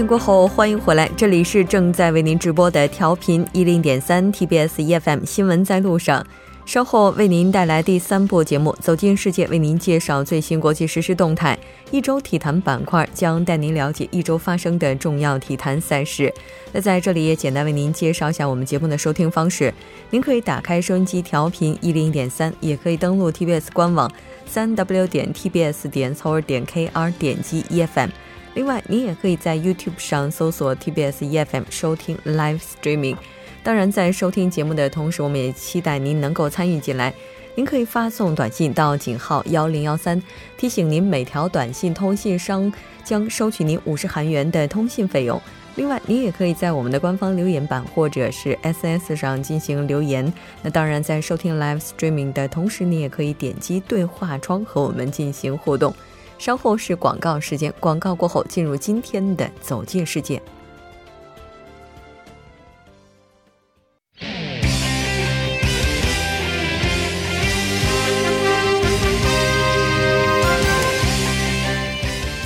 点过后，欢迎回来，这里是正在为您直播的调频一零点三 TBS EFM 新闻在路上。稍后为您带来第三部节目《走进世界》，为您介绍最新国际实时动态。一周体坛板块将带您了解一周发生的重要体坛赛事。那在这里也简单为您介绍一下我们节目的收听方式：您可以打开收音机调频一零点三，也可以登录 TBS 官网三 W 点 TBS 点 c o r 点 KR 点击 EFM。另外，您也可以在 YouTube 上搜索 TBS EFM 收听 Live Streaming。当然，在收听节目的同时，我们也期待您能够参与进来。您可以发送短信到井号幺零幺三，提醒您每条短信通信商将收取您五十韩元的通信费用。另外，您也可以在我们的官方留言板或者是 SS 上进行留言。那当然，在收听 Live Streaming 的同时，你也可以点击对话窗和我们进行互动。稍后是广告时间，广告过后进入今天的走进世界。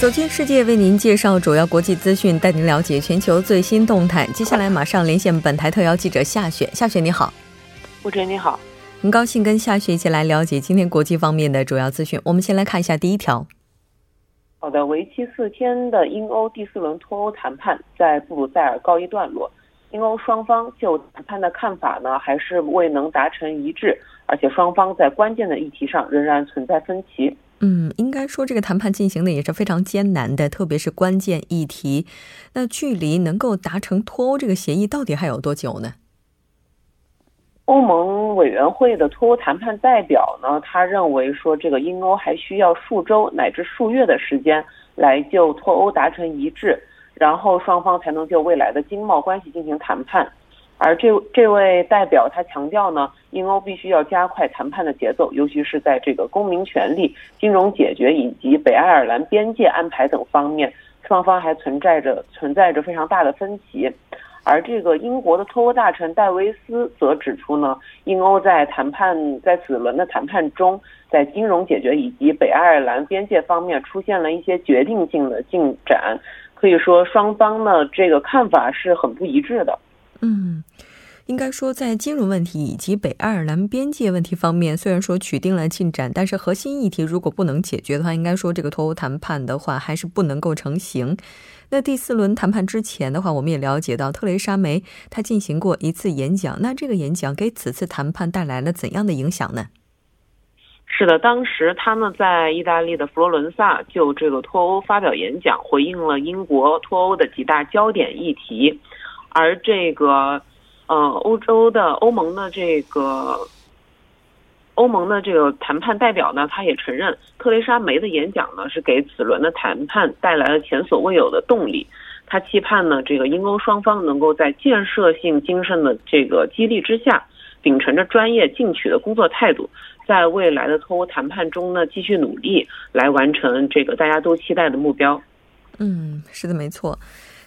走进世界，为您介绍主要国际资讯，带您了解全球最新动态。接下来马上连线本台特邀记者夏雪。夏雪，你好。吴哲，你好。很高兴跟夏雪一起来了解今天国际方面的主要资讯。我们先来看一下第一条。好的，为期四天的英欧第四轮脱欧谈判在布鲁塞尔告一段落。英欧双方就谈判的看法呢，还是未能达成一致，而且双方在关键的议题上仍然存在分歧。嗯，应该说这个谈判进行的也是非常艰难的，特别是关键议题。那距离能够达成脱欧这个协议，到底还有多久呢？欧盟委员会的脱欧谈判代表呢，他认为说，这个英欧还需要数周乃至数月的时间来就脱欧达成一致，然后双方才能就未来的经贸关系进行谈判。而这这位代表他强调呢，英欧必须要加快谈判的节奏，尤其是在这个公民权利、金融解决以及北爱尔兰边界安排等方面，双方还存在着存在着非常大的分歧。而这个英国的脱欧大臣戴维斯则指出呢，英欧在谈判在此轮的谈判中，在金融解决以及北爱尔兰边界方面出现了一些决定性的进展，可以说双方呢这个看法是很不一致的。嗯，应该说，在金融问题以及北爱尔兰边界问题方面，虽然说取定了进展，但是核心议题如果不能解决的话，应该说这个脱欧谈判的话还是不能够成型。那第四轮谈判之前的话，我们也了解到特蕾莎梅她进行过一次演讲，那这个演讲给此次谈判带来了怎样的影响呢？是的，当时他呢在意大利的佛罗伦萨就这个脱欧发表演讲，回应了英国脱欧的几大焦点议题。而这个，呃，欧洲的欧盟的这个欧盟的这个谈判代表呢，他也承认特蕾莎梅的演讲呢是给此轮的谈判带来了前所未有的动力。他期盼呢，这个英欧双方能够在建设性精神的这个激励之下，秉承着专业进取的工作态度，在未来的脱欧谈判中呢继续努力，来完成这个大家都期待的目标。嗯，是的，没错。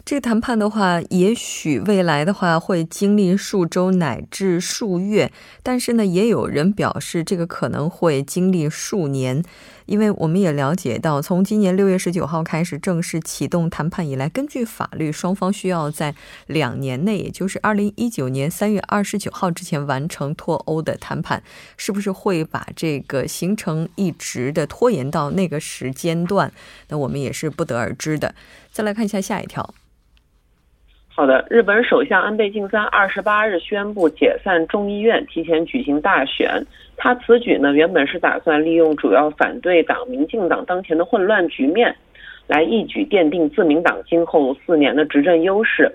这个谈判的话，也许未来的话会经历数周乃至数月，但是呢，也有人表示这个可能会经历数年，因为我们也了解到，从今年六月十九号开始正式启动谈判以来，根据法律，双方需要在两年内，也就是二零一九年三月二十九号之前完成脱欧的谈判，是不是会把这个行程一直的拖延到那个时间段？那我们也是不得而知的。再来看一下下一条。好的，日本首相安倍晋三二十八日宣布解散众议院，提前举行大选。他此举呢，原本是打算利用主要反对党民进党当前的混乱局面，来一举奠定自民党今后四年的执政优势。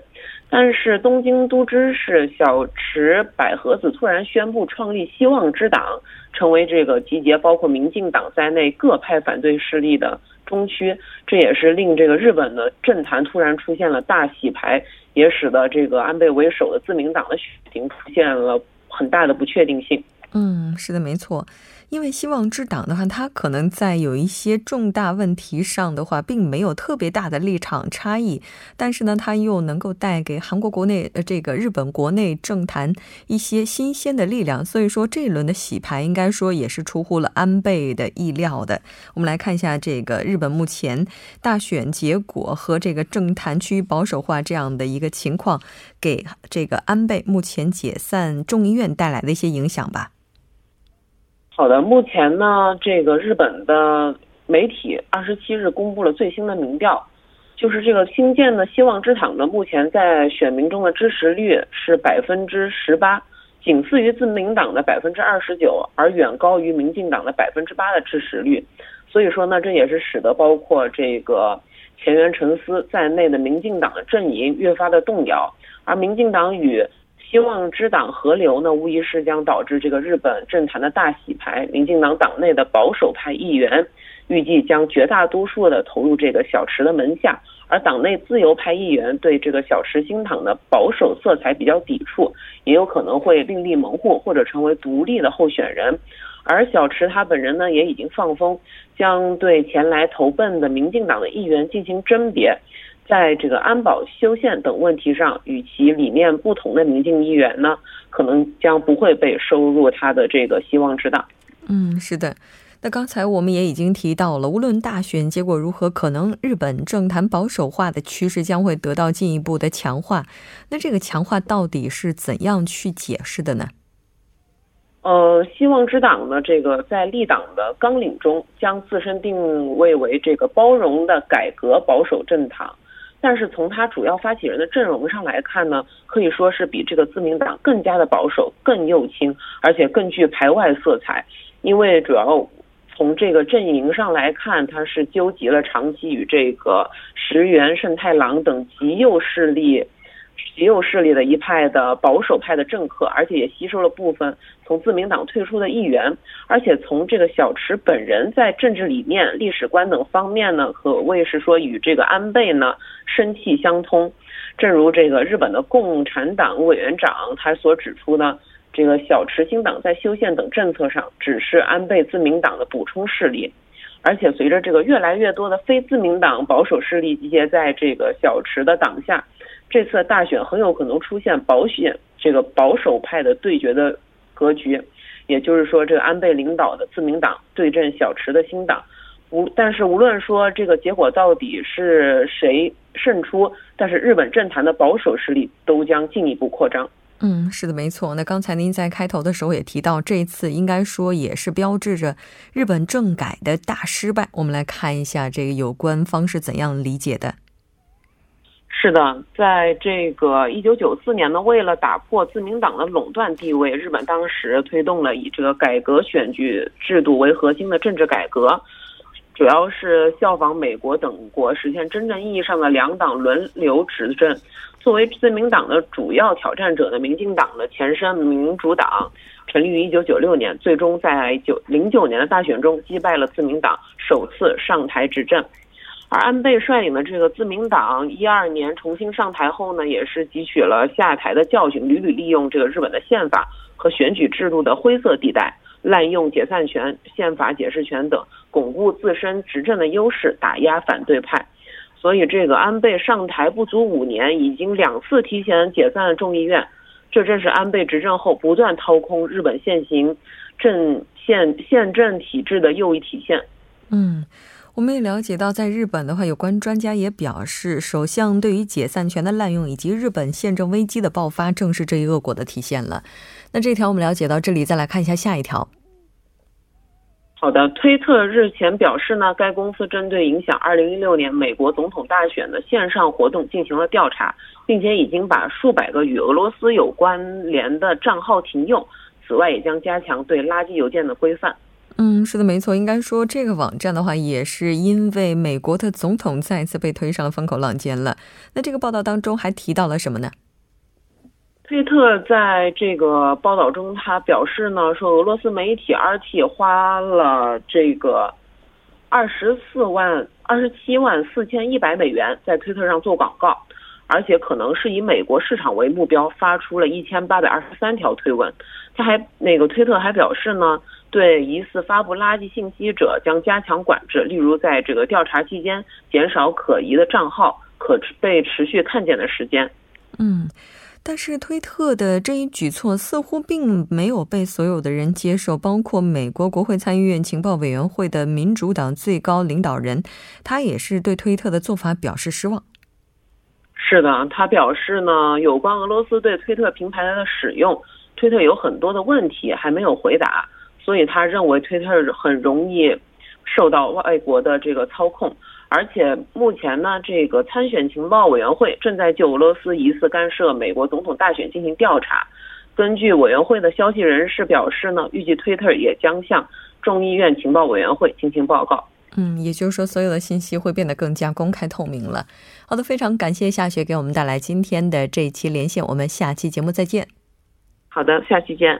但是，东京都知事小池百合子突然宣布创立希望之党，成为这个集结包括民进党在内各派反对势力的中区，这也是令这个日本的政坛突然出现了大洗牌。也使得这个安倍为首的自民党的选情出现了很大的不确定性。嗯，是的，没错。因为希望之党的话，它可能在有一些重大问题上的话，并没有特别大的立场差异，但是呢，它又能够带给韩国国内呃这个日本国内政坛一些新鲜的力量，所以说这一轮的洗牌应该说也是出乎了安倍的意料的。我们来看一下这个日本目前大选结果和这个政坛趋于保守化这样的一个情况，给这个安倍目前解散众议院带来的一些影响吧。好的，目前呢，这个日本的媒体二十七日公布了最新的民调，就是这个新建的希望之党呢，目前在选民中的支持率是百分之十八，仅次于自民党的百分之二十九，而远高于民进党的百分之八的支持率。所以说呢，这也是使得包括这个前原沉思在内的民进党的阵营越发的动摇，而民进党与希望之党合流呢，无疑是将导致这个日本政坛的大洗牌。民进党党内的保守派议员预计将绝大多数的投入这个小池的门下，而党内自由派议员对这个小池新党的保守色彩比较抵触，也有可能会另立门户或者成为独立的候选人。而小池他本人呢，也已经放风，将对前来投奔的民进党的议员进行甄别。在这个安保修宪等问题上，与其理念不同的民进议员呢，可能将不会被收入他的这个希望之党。嗯，是的。那刚才我们也已经提到了，无论大选结果如何，可能日本政坛保守化的趋势将会得到进一步的强化。那这个强化到底是怎样去解释的呢？呃，希望之党呢，这个在立党的纲领中，将自身定位为这个包容的改革保守政党。但是从他主要发起人的阵容上来看呢，可以说是比这个自民党更加的保守、更右倾，而且更具排外色彩。因为主要从这个阵营上来看，他是纠集了长期与这个石原慎太郎等极右势力。极右势力的一派的保守派的政客，而且也吸收了部分从自民党退出的议员，而且从这个小池本人在政治理念、历史观等方面呢，可谓是说与这个安倍呢生气相通。正如这个日本的共产党委员长他所指出呢，这个小池新党在修宪等政策上只是安倍自民党的补充势力，而且随着这个越来越多的非自民党保守势力集结在这个小池的党下。这次大选很有可能出现保险这个保守派的对决的格局，也就是说，这个安倍领导的自民党对阵小池的新党。无，但是无论说这个结果到底是谁胜出，但是日本政坛的保守势力都将进一步扩张。嗯，是的，没错。那刚才您在开头的时候也提到，这一次应该说也是标志着日本政改的大失败。我们来看一下这个有关方是怎样理解的。是的，在这个一九九四年呢，为了打破自民党的垄断地位，日本当时推动了以这个改革选举制度为核心的政治改革，主要是效仿美国等国，实现真正意义上的两党轮流执政。作为自民党的主要挑战者的民进党的前身民主党，成立于一九九六年，最终在九零九年的大选中击败了自民党，首次上台执政。而安倍率领的这个自民党一二年重新上台后呢，也是汲取了下台的教训，屡屡利用这个日本的宪法和选举制度的灰色地带，滥用解散权、宪法解释权等，巩固自身执政的优势，打压反对派。所以，这个安倍上台不足五年，已经两次提前解散了众议院，这正是安倍执政后不断掏空日本现行政宪宪政体制的又一体现。嗯。我们也了解到，在日本的话，有关专家也表示，首相对于解散权的滥用以及日本宪政危机的爆发，正是这一恶果的体现了。那这条我们了解到这里，再来看一下下一条。好的，推特日前表示呢，该公司针对影响2016年美国总统大选的线上活动进行了调查，并且已经把数百个与俄罗斯有关联的账号停用。此外，也将加强对垃圾邮件的规范。嗯，是的，没错。应该说，这个网站的话，也是因为美国的总统再次被推上了风口浪尖了。那这个报道当中还提到了什么呢？推特在这个报道中，他表示呢，说俄罗斯媒体 RT 花了这个二十四万、二十七万四千一百美元在推特上做广告，而且可能是以美国市场为目标，发出了一千八百二十三条推文。他还那个推特还表示呢。对疑似发布垃圾信息者将加强管制，例如在这个调查期间减少可疑的账号可被持续看见的时间。嗯。但是推特的这一举措似乎并没有被所有的人接受，包括美国国会参议院情报委员会的民主党最高领导人，他也是对推特的做法表示失望。是的，他表示呢，有关俄罗斯对推特平台的使用，推特有很多的问题还没有回答，所以他认为推特很容易受到外国的这个操控。而且目前呢，这个参选情报委员会正在就俄罗斯疑似干涉美国总统大选进行调查。根据委员会的消息人士表示呢，预计 Twitter 也将向众议院情报委员会进行报告。嗯，也就是说，所有的信息会变得更加公开透明了。好的，非常感谢夏雪给我们带来今天的这一期连线，我们下期节目再见。好的，下期见。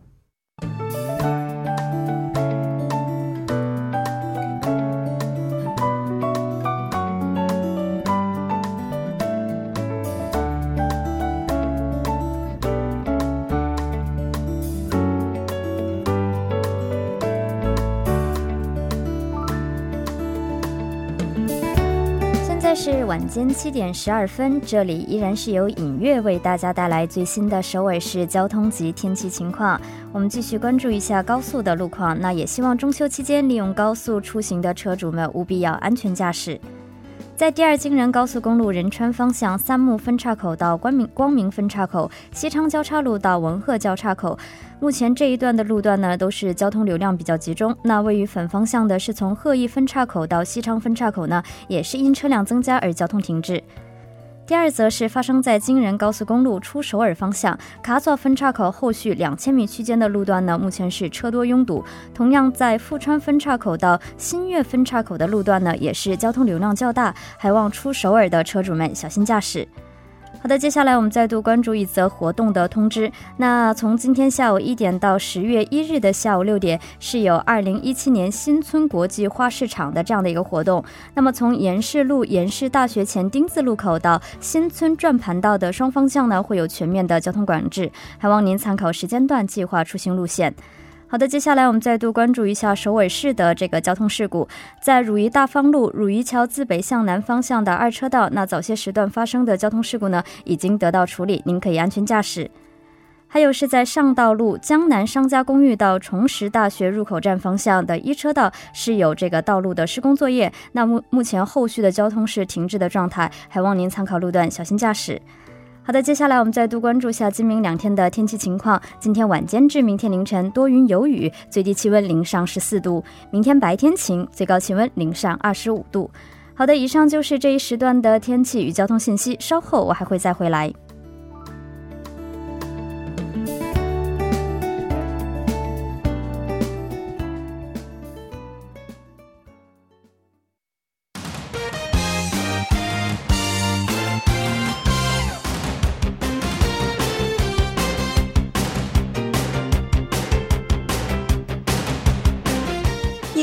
是晚间七点十二分，这里依然是由影月为大家带来最新的首尔市交通及天气情况。我们继续关注一下高速的路况，那也希望中秋期间利用高速出行的车主们务必要安全驾驶。在第二京仁高速公路仁川方向三木分岔口到光明光明分岔口、西昌交叉路到文鹤交叉口，目前这一段的路段呢都是交通流量比较集中。那位于反方向的是从鹤邑分岔口到西昌分岔口呢，也是因车辆增加而交通停滞。第二则是发生在京仁高速公路出首尔方向卡佐分岔口后续两千米区间的路段呢，目前是车多拥堵。同样在富川分岔口到新月分岔口的路段呢，也是交通流量较大，还望出首尔的车主们小心驾驶。好的，接下来我们再度关注一则活动的通知。那从今天下午一点到十月一日的下午六点，是有二零一七年新村国际花市场的这样的一个活动。那么从延世路延世大学前丁字路口到新村转盘道的双方向呢，会有全面的交通管制，还望您参考时间段计划出行路线。好的，接下来我们再度关注一下首尾市的这个交通事故，在汝矣大方路汝矣桥自北向南方向的二车道，那早些时段发生的交通事故呢，已经得到处理，您可以安全驾驶。还有是在上道路江南商家公寓到崇实大学入口站方向的一车道是有这个道路的施工作业，那目目前后续的交通是停滞的状态，还望您参考路段小心驾驶。好的，接下来我们再度关注下今明两天的天气情况。今天晚间至明天凌晨多云有雨，最低气温零上十四度；明天白天晴，最高气温零上二十五度。好的，以上就是这一时段的天气与交通信息。稍后我还会再回来。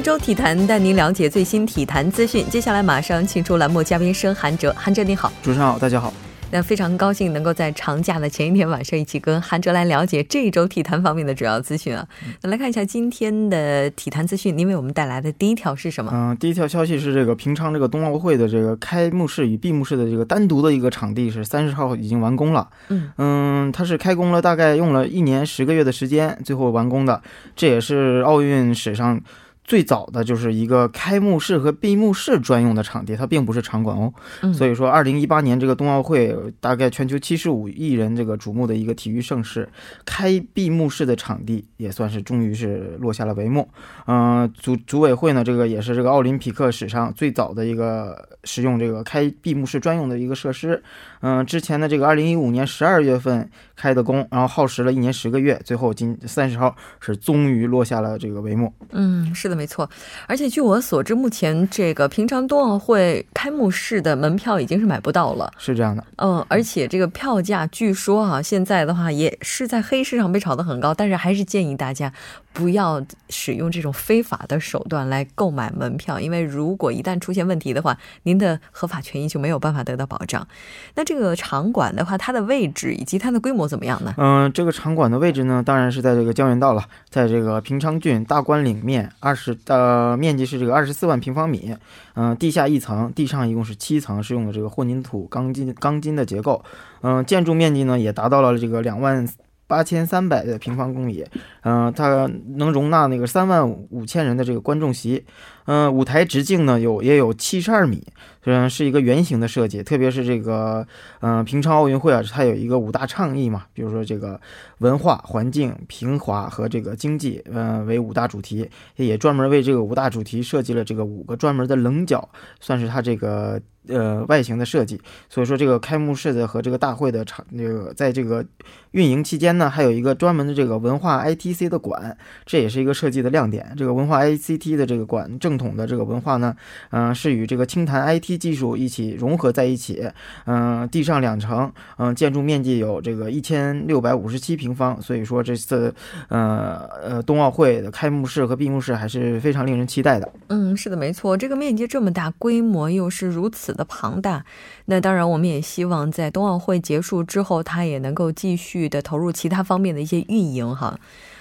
周体坛带您了解最新体坛资讯。接下来马上请出栏目嘉宾生韩哲，韩哲你好，主持人好，大家好。那非常高兴能够在长假的前一天晚上一起跟韩哲来了解这一周体坛方面的主要资讯啊。那来看一下今天的体坛资讯，您为我们带来的第一条是什么？嗯，第一条消息是这个平昌这个冬奥会的这个开幕式与闭幕式的这个单独的一个场地是三十号已经完工了。嗯嗯，它是开工了，大概用了一年十个月的时间，最后完工的。这也是奥运史上。最早的就是一个开幕式和闭幕式专用的场地，它并不是场馆哦。所以说，二零一八年这个冬奥会，大概全球七十五亿人这个瞩目的一个体育盛事，开闭幕式的场地也算是终于是落下了帷幕。嗯，组组委会呢，这个也是这个奥林匹克史上最早的一个使用这个开闭幕式专用的一个设施。嗯，之前的这个二零一五年十二月份开的工，然后耗时了一年十个月，最后今三十号是终于落下了这个帷幕。嗯，是的。没错，而且据我所知，目前这个平昌冬奥会开幕式的门票已经是买不到了，是这样的。嗯，而且这个票价据说啊，现在的话也是在黑市上被炒得很高，但是还是建议大家不要使用这种非法的手段来购买门票，因为如果一旦出现问题的话，您的合法权益就没有办法得到保障。那这个场馆的话，它的位置以及它的规模怎么样呢？嗯，这个场馆的位置呢，当然是在这个江原道了，在这个平昌郡大关岭面，二十呃面积是这个二十四万平方米，嗯，地下一层，地上一共是七层，是用的这个混凝土钢筋钢筋的结构，嗯，建筑面积呢也达到了这个两万。八千三百的平方公里，嗯，它能容纳那个三万五千人的这个观众席，嗯，舞台直径呢有也有七十二米，嗯，是一个圆形的设计。特别是这个，嗯，平昌奥运会啊，它有一个五大倡议嘛，比如说这个文化、环境、平滑和这个经济，嗯，为五大主题，也专门为这个五大主题设计了这个五个专门的棱角，算是它这个。呃，外形的设计，所以说这个开幕式的和这个大会的场，这个在这个运营期间呢，还有一个专门的这个文化 ITC 的馆，这也是一个设计的亮点。这个文化 ICT 的这个馆，正统的这个文化呢，嗯，是与这个清谈 IT 技术一起融合在一起。嗯，地上两层，嗯，建筑面积有这个一千六百五十七平方，所以说这次，呃呃，冬奥会的开幕式和闭幕式还是非常令人期待的。嗯，是的，没错，这个面积这么大，规模又是如此。的庞大，那当然，我们也希望在冬奥会结束之后，它也能够继续的投入其他方面的一些运营哈。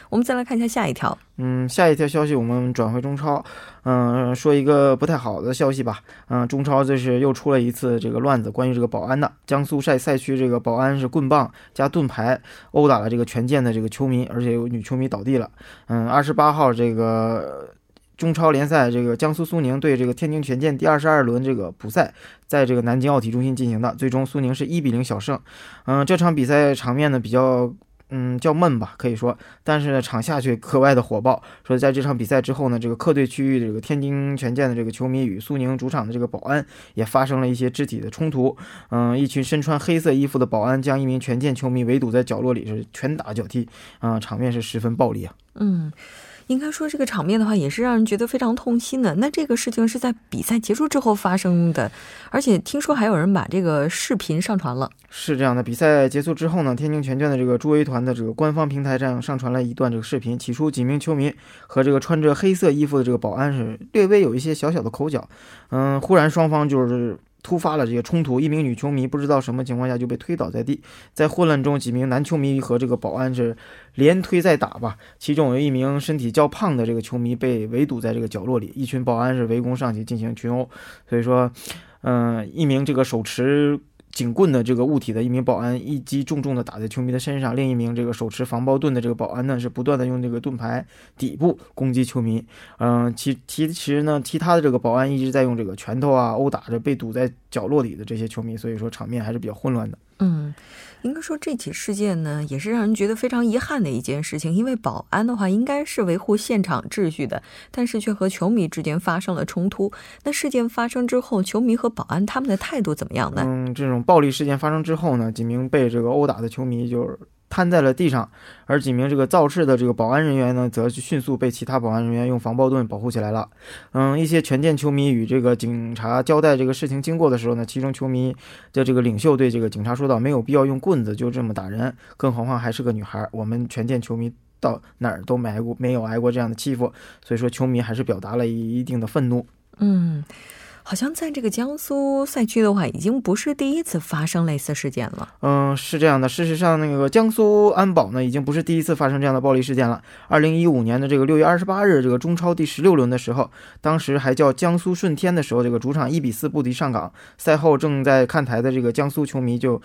我们再来看一下下一条，嗯，下一条消息我们转回中超，嗯，说一个不太好的消息吧，嗯，中超这是又出了一次这个乱子，关于这个保安的，江苏赛赛区这个保安是棍棒加盾牌殴打了这个权健的这个球迷，而且有女球迷倒地了，嗯，二十八号这个。中超联赛，这个江苏苏宁对这个天津权健第二十二轮这个补赛，在这个南京奥体中心进行的，最终苏宁是一比零小胜。嗯，这场比赛场面呢比较，嗯，较闷吧，可以说，但是呢场下却格外的火爆。说在这场比赛之后呢，这个客队区域这个天津权健的这个球迷与苏宁主场的这个保安也发生了一些肢体的冲突。嗯，一群身穿黑色衣服的保安将一名权健球迷围堵在角落里，是拳打脚踢，啊，场面是十分暴力啊。嗯。应该说，这个场面的话，也是让人觉得非常痛心的。那这个事情是在比赛结束之后发生的，而且听说还有人把这个视频上传了。是这样的，比赛结束之后呢，天津拳拳的这个助威团的这个官方平台上上传了一段这个视频。起初，几名球迷和这个穿着黑色衣服的这个保安是略微有一些小小的口角。嗯，忽然双方就是。突发了这个冲突，一名女球迷不知道什么情况下就被推倒在地，在混乱中，几名男球迷和这个保安是连推再打吧，其中有一名身体较胖的这个球迷被围堵在这个角落里，一群保安是围攻上去进行群殴，所以说，嗯，一名这个手持。警棍的这个物体的一名保安一击重重的打在球迷的身上，另一名这个手持防爆盾的这个保安呢是不断的用这个盾牌底部攻击球迷。嗯，其其实呢，其他的这个保安一直在用这个拳头啊殴打着被堵在角落里的这些球迷，所以说场面还是比较混乱的。嗯。应该说这起事件呢，也是让人觉得非常遗憾的一件事情。因为保安的话应该是维护现场秩序的，但是却和球迷之间发生了冲突。那事件发生之后，球迷和保安他们的态度怎么样呢？嗯，这种暴力事件发生之后呢，几名被这个殴打的球迷就是。瘫在了地上，而几名这个造势的这个保安人员呢，则是迅速被其他保安人员用防爆盾保护起来了。嗯，一些权健球迷与这个警察交代这个事情经过的时候呢，其中球迷的这个领袖对这个警察说道：“没有必要用棍子就这么打人，更何况还是个女孩。我们权健球迷到哪儿都没挨过，没有挨过这样的欺负。”所以说，球迷还是表达了一定的愤怒。嗯。好像在这个江苏赛区的话，已经不是第一次发生类似事件了。嗯，是这样的。事实上，那个江苏安保呢，已经不是第一次发生这样的暴力事件了。二零一五年的这个六月二十八日，这个中超第十六轮的时候，当时还叫江苏舜天的时候，这个主场一比四不敌上港。赛后正在看台的这个江苏球迷就。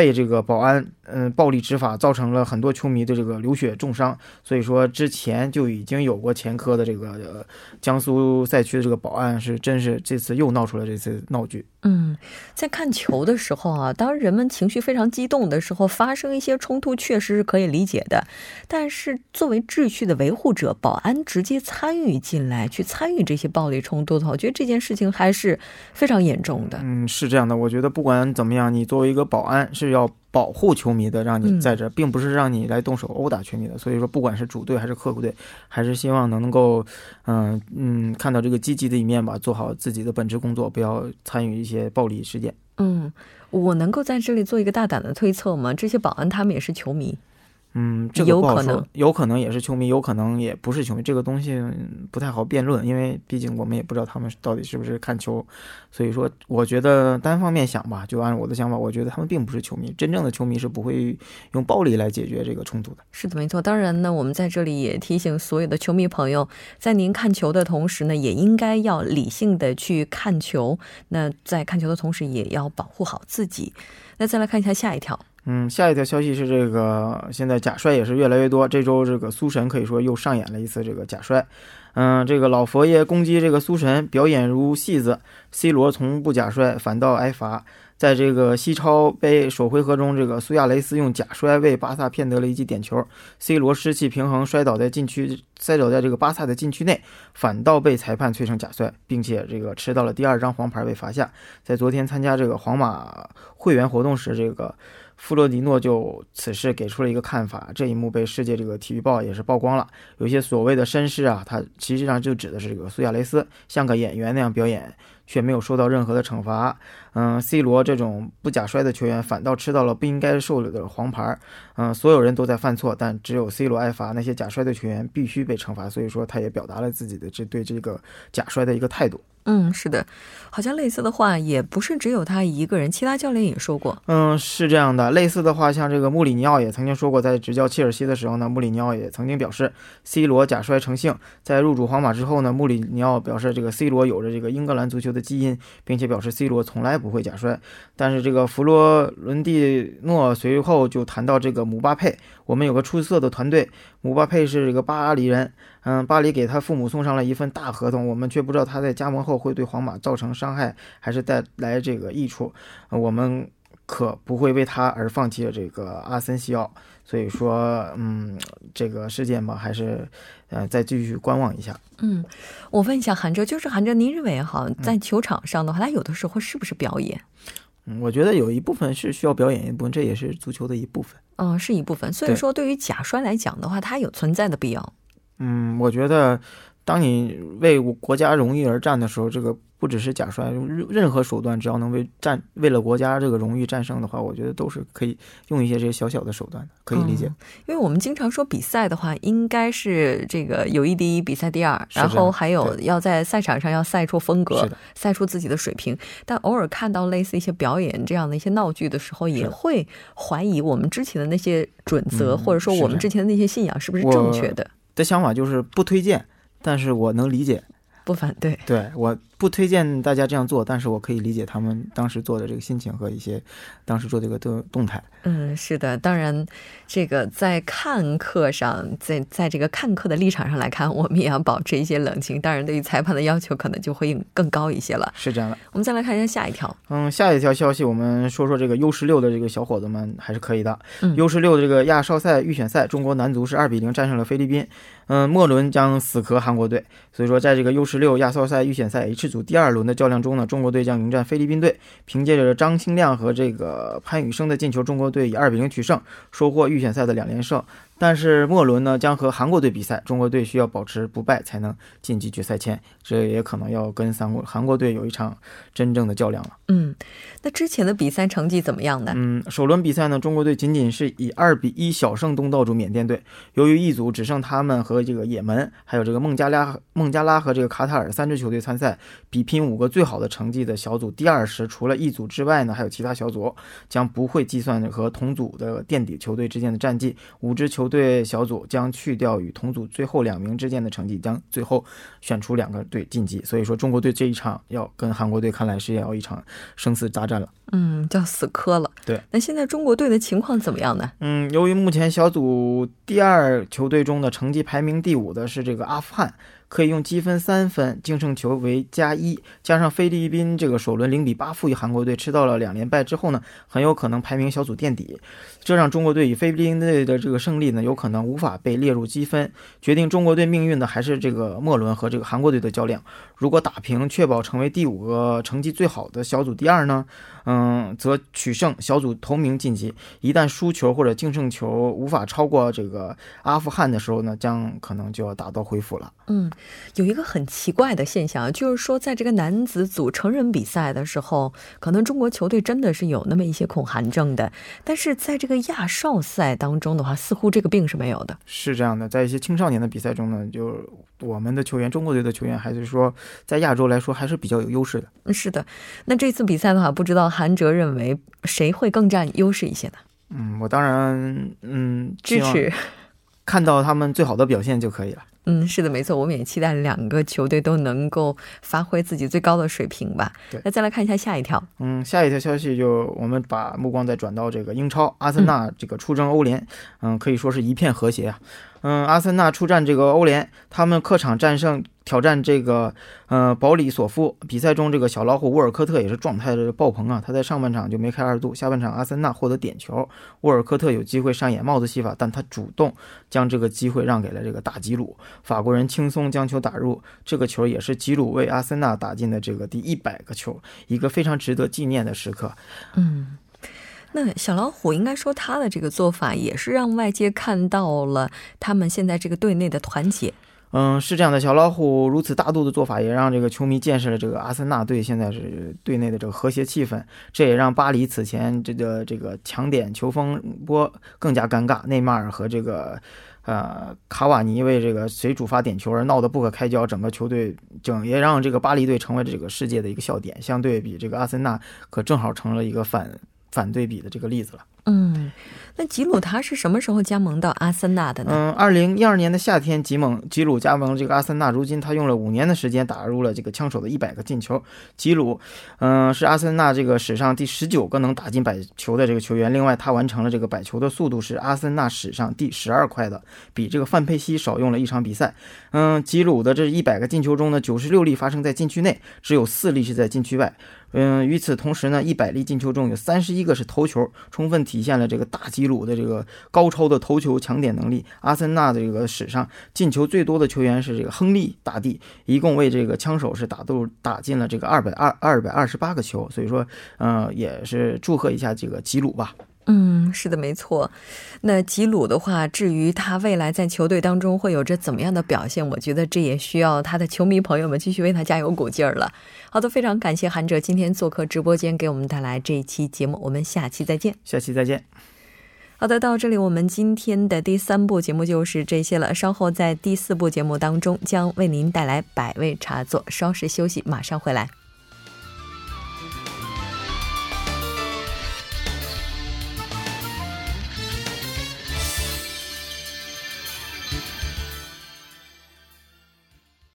被这个保安嗯暴力执法，造成了很多球迷的这个流血重伤，所以说之前就已经有过前科的这个江苏赛区的这个保安是真是这次又闹出了这次闹剧。嗯，在看球的时候啊，当人们情绪非常激动的时候，发生一些冲突确实是可以理解的。但是作为秩序的维护者，保安直接参与进来去参与这些暴力冲突的话，我觉得这件事情还是非常严重的。嗯，是这样的，我觉得不管怎么样，你作为一个保安是要保护球迷的，让你在这，并不是让你来动手殴打球迷的。所以说，不管是主队还是客户队，还是希望能够，嗯嗯，看到这个积极的一面吧，做好自己的本职工作，不要参与一。些暴力事件，嗯，我能够在这里做一个大胆的推测吗？这些保安他们也是球迷，嗯，这个不好说，有可能也是球迷，有可能也不是球迷，这个东西不太好辩论，因为毕竟我们也不知道他们到底是不是看球，所以说我觉得单方面想吧，就按我的想法，我觉得他们并不是球迷，真正的球迷是不会用暴力来解决这个冲突的。是的，没错。当然呢，我们在这里也提醒所有的球迷朋友，在您看球的同时呢，也应该要理性的去看球。那在看球的同时，也要保护好自己。那再来看一下下一条。嗯，下一条消息是这个，现在假摔也是越来越多。这周这个苏神可以说又上演了一次这个假摔。嗯，这个老佛爷攻击这个苏神，表演如戏子。C 罗从不假摔，反倒挨罚。在这个西超杯首回合中，这个苏亚雷斯用假摔为巴萨骗得了一记点球。C 罗失去平衡，摔倒在禁区，摔倒在这个巴萨的禁区内，反倒被裁判吹成假摔，并且这个吃到了第二张黄牌被罚下。在昨天参加这个皇马会员活动时，这个。弗洛迪诺就此事给出了一个看法，这一幕被世界这个体育报也是曝光了。有些所谓的绅士啊，他实际上就指的是这个苏亚雷斯，像个演员那样表演，却没有受到任何的惩罚。嗯，C 罗这种不假摔的球员，反倒吃到了不应该受的黄牌。嗯，所有人都在犯错，但只有 C 罗挨罚，那些假摔的球员必须被惩罚。所以说，他也表达了自己的这对这个假摔的一个态度。嗯，是的，好像类似的话也不是只有他一个人，其他教练也说过。嗯，是这样的，类似的话，像这个穆里尼奥也曾经说过，在执教切尔西的时候呢，穆里尼奥也曾经表示，C 罗假摔成性。在入主皇马之后呢，穆里尼奥表示，这个 C 罗有着这个英格兰足球的基因，并且表示 C 罗从来不会假摔。但是这个弗洛伦蒂诺随后就谈到这个姆巴佩，我们有个出色的团队，姆巴佩是这个巴黎人。嗯，巴黎给他父母送上了一份大合同，我们却不知道他在加盟后会对皇马造成伤害，还是带来这个益处。我们可不会为他而放弃了这个阿森西奥。所以说，嗯，这个事件吧，还是呃再继续观望一下。嗯，我问一下韩哲，就是韩哲，您认为哈，在球场上的话，他有的时候是不是表演？嗯，我觉得有一部分是需要表演一部分，这也是足球的一部分。嗯，是一部分。所以说，对于假摔来讲的话，它有存在的必要。嗯，我觉得，当你为国家荣誉而战的时候，这个。不只是假摔，用任何手段，只要能为战为了国家这个荣誉战胜的话，我觉得都是可以用一些这些小小的手段的，可以理解。因为我们经常说比赛的话，应该是这个友谊第一，比赛第二，然后还有要在赛场上要赛出风格，赛出自己的水平。但偶尔看到类似一些表演这样的一些闹剧的时候，也会怀疑我们之前的那些准则，或者说我们之前的那些信仰是不是正确的。的想法就是不推荐，但是我能理解，不反对。对我。不推荐大家这样做，但是我可以理解他们当时做的这个心情和一些当时做这个动动态。嗯，是的，当然，这个在看客上，在在这个看客的立场上来看，我们也要保持一些冷静。当然，对于裁判的要求可能就会更高一些了。是这样的。我们再来看一下下一条。嗯，下一条消息，我们说说这个 U 十六的这个小伙子们还是可以的。U 十六的这个亚少赛预选赛，中国男足是二比零战胜了菲律宾。嗯，末轮将死磕韩国队。所以说，在这个 U 十六亚少赛预选赛 H 组第二轮的较量中呢，中国队将迎战菲律宾队。凭借着张清亮和这个潘宇生的进球，中国队以二比零取胜，收获预选赛的两连胜。但是末轮呢将和韩国队比赛，中国队需要保持不败才能晋级决赛圈，这也可能要跟三国韩国队有一场真正的较量了。嗯，那之前的比赛成绩怎么样呢？嗯，首轮比赛呢，中国队仅仅是以二比一小胜东道主缅甸队。由于一组只剩他们和这个也门，还有这个孟加拉、孟加拉和这个卡塔尔三支球队参赛，比拼五个最好的成绩的小组第二时，除了一组之外呢，还有其他小组将不会计算和同组的垫底球队之间的战绩，五支球。队小组将去掉与同组最后两名之间的成绩，将最后选出两个队晋级。所以说，中国队这一场要跟韩国队看来是要一场生死大战了。嗯，叫死磕了。对，那现在中国队的情况怎么样呢？嗯，由于目前小组第二球队中的成绩排名第五的是这个阿富汗。可以用积分三分，净胜球为加一，加上菲律宾这个首轮零比八负于韩国队，吃到了两连败之后呢，很有可能排名小组垫底。这让中国队与菲律宾队的这个胜利呢，有可能无法被列入积分。决定中国队命运的还是这个末轮和这个韩国队的较量。如果打平，确保成为第五个成绩最好的小组第二呢？嗯，则取胜，小组头名晋级。一旦输球或者净胜球无法超过这个阿富汗的时候呢，将可能就要打道回府了。嗯，有一个很奇怪的现象，就是说，在这个男子组成人比赛的时候，可能中国球队真的是有那么一些恐寒症的，但是在这个亚少赛当中的话，似乎这个病是没有的。是这样的，在一些青少年的比赛中呢，就我们的球员，中国队的球员，还是说在亚洲来说还是比较有优势的。是的，那这次比赛的话，不知道韩哲认为谁会更占优势一些呢？嗯，我当然嗯支持，看到他们最好的表现就可以了。嗯，是的，没错，我们也期待两个球队都能够发挥自己最高的水平吧。对，那再来看一下下一条。嗯，下一条消息就我们把目光再转到这个英超，阿森纳这个出征欧联，嗯，可以说是一片和谐啊。嗯，阿森纳出战这个欧联，他们客场战胜。挑战这个，呃，保里索夫比赛中，这个小老虎沃尔科特也是状态的爆棚啊！他在上半场就梅开二度，下半场阿森纳获得点球，沃尔科特有机会上演帽子戏法，但他主动将这个机会让给了这个大吉鲁，法国人轻松将球打入，这个球也是吉鲁为阿森纳打进的这个第一百个球，一个非常值得纪念的时刻。嗯，那小老虎应该说他的这个做法也是让外界看到了他们现在这个队内的团结。嗯，是这样的，小老虎如此大度的做法，也让这个球迷见识了这个阿森纳队现在是队内的这个和谐气氛。这也让巴黎此前这个这个抢点球风波更加尴尬。内马尔和这个呃卡瓦尼为这个谁主罚点球而闹得不可开交，整个球队整也让这个巴黎队成为这个世界的一个笑点。相对比这个阿森纳，可正好成了一个反反对比的这个例子了。嗯，那吉鲁他是什么时候加盟到阿森纳的呢？嗯，二零一二年的夏天，吉蒙吉鲁加盟这个阿森纳。如今他用了五年的时间打入了这个枪手的一百个进球。吉鲁，嗯，是阿森纳这个史上第十九个能打进百球的这个球员。另外，他完成了这个百球的速度是阿森纳史上第十二快的，比这个范佩西少用了一场比赛。嗯，吉鲁的这一百个进球中呢，九十六粒发生在禁区内，只有四粒是在禁区外。嗯，与此同时呢，一百粒进球中有三十一个是头球，充分体现了这个大吉鲁的这个高超的头球抢点能力。阿森纳的这个史上进球最多的球员是这个亨利大帝，一共为这个枪手是打斗打进了这个二百二二百二十八个球，所以说，嗯，也是祝贺一下这个吉鲁吧。嗯，是的，没错。那吉鲁的话，至于他未来在球队当中会有着怎么样的表现，我觉得这也需要他的球迷朋友们继续为他加油鼓劲儿了。好的，非常感谢韩哲今天做客直播间，给我们带来这一期节目。我们下期再见。下期再见。好的，到这里我们今天的第三部节目就是这些了。稍后在第四部节目当中将为您带来百味茶座，稍事休息，马上回来。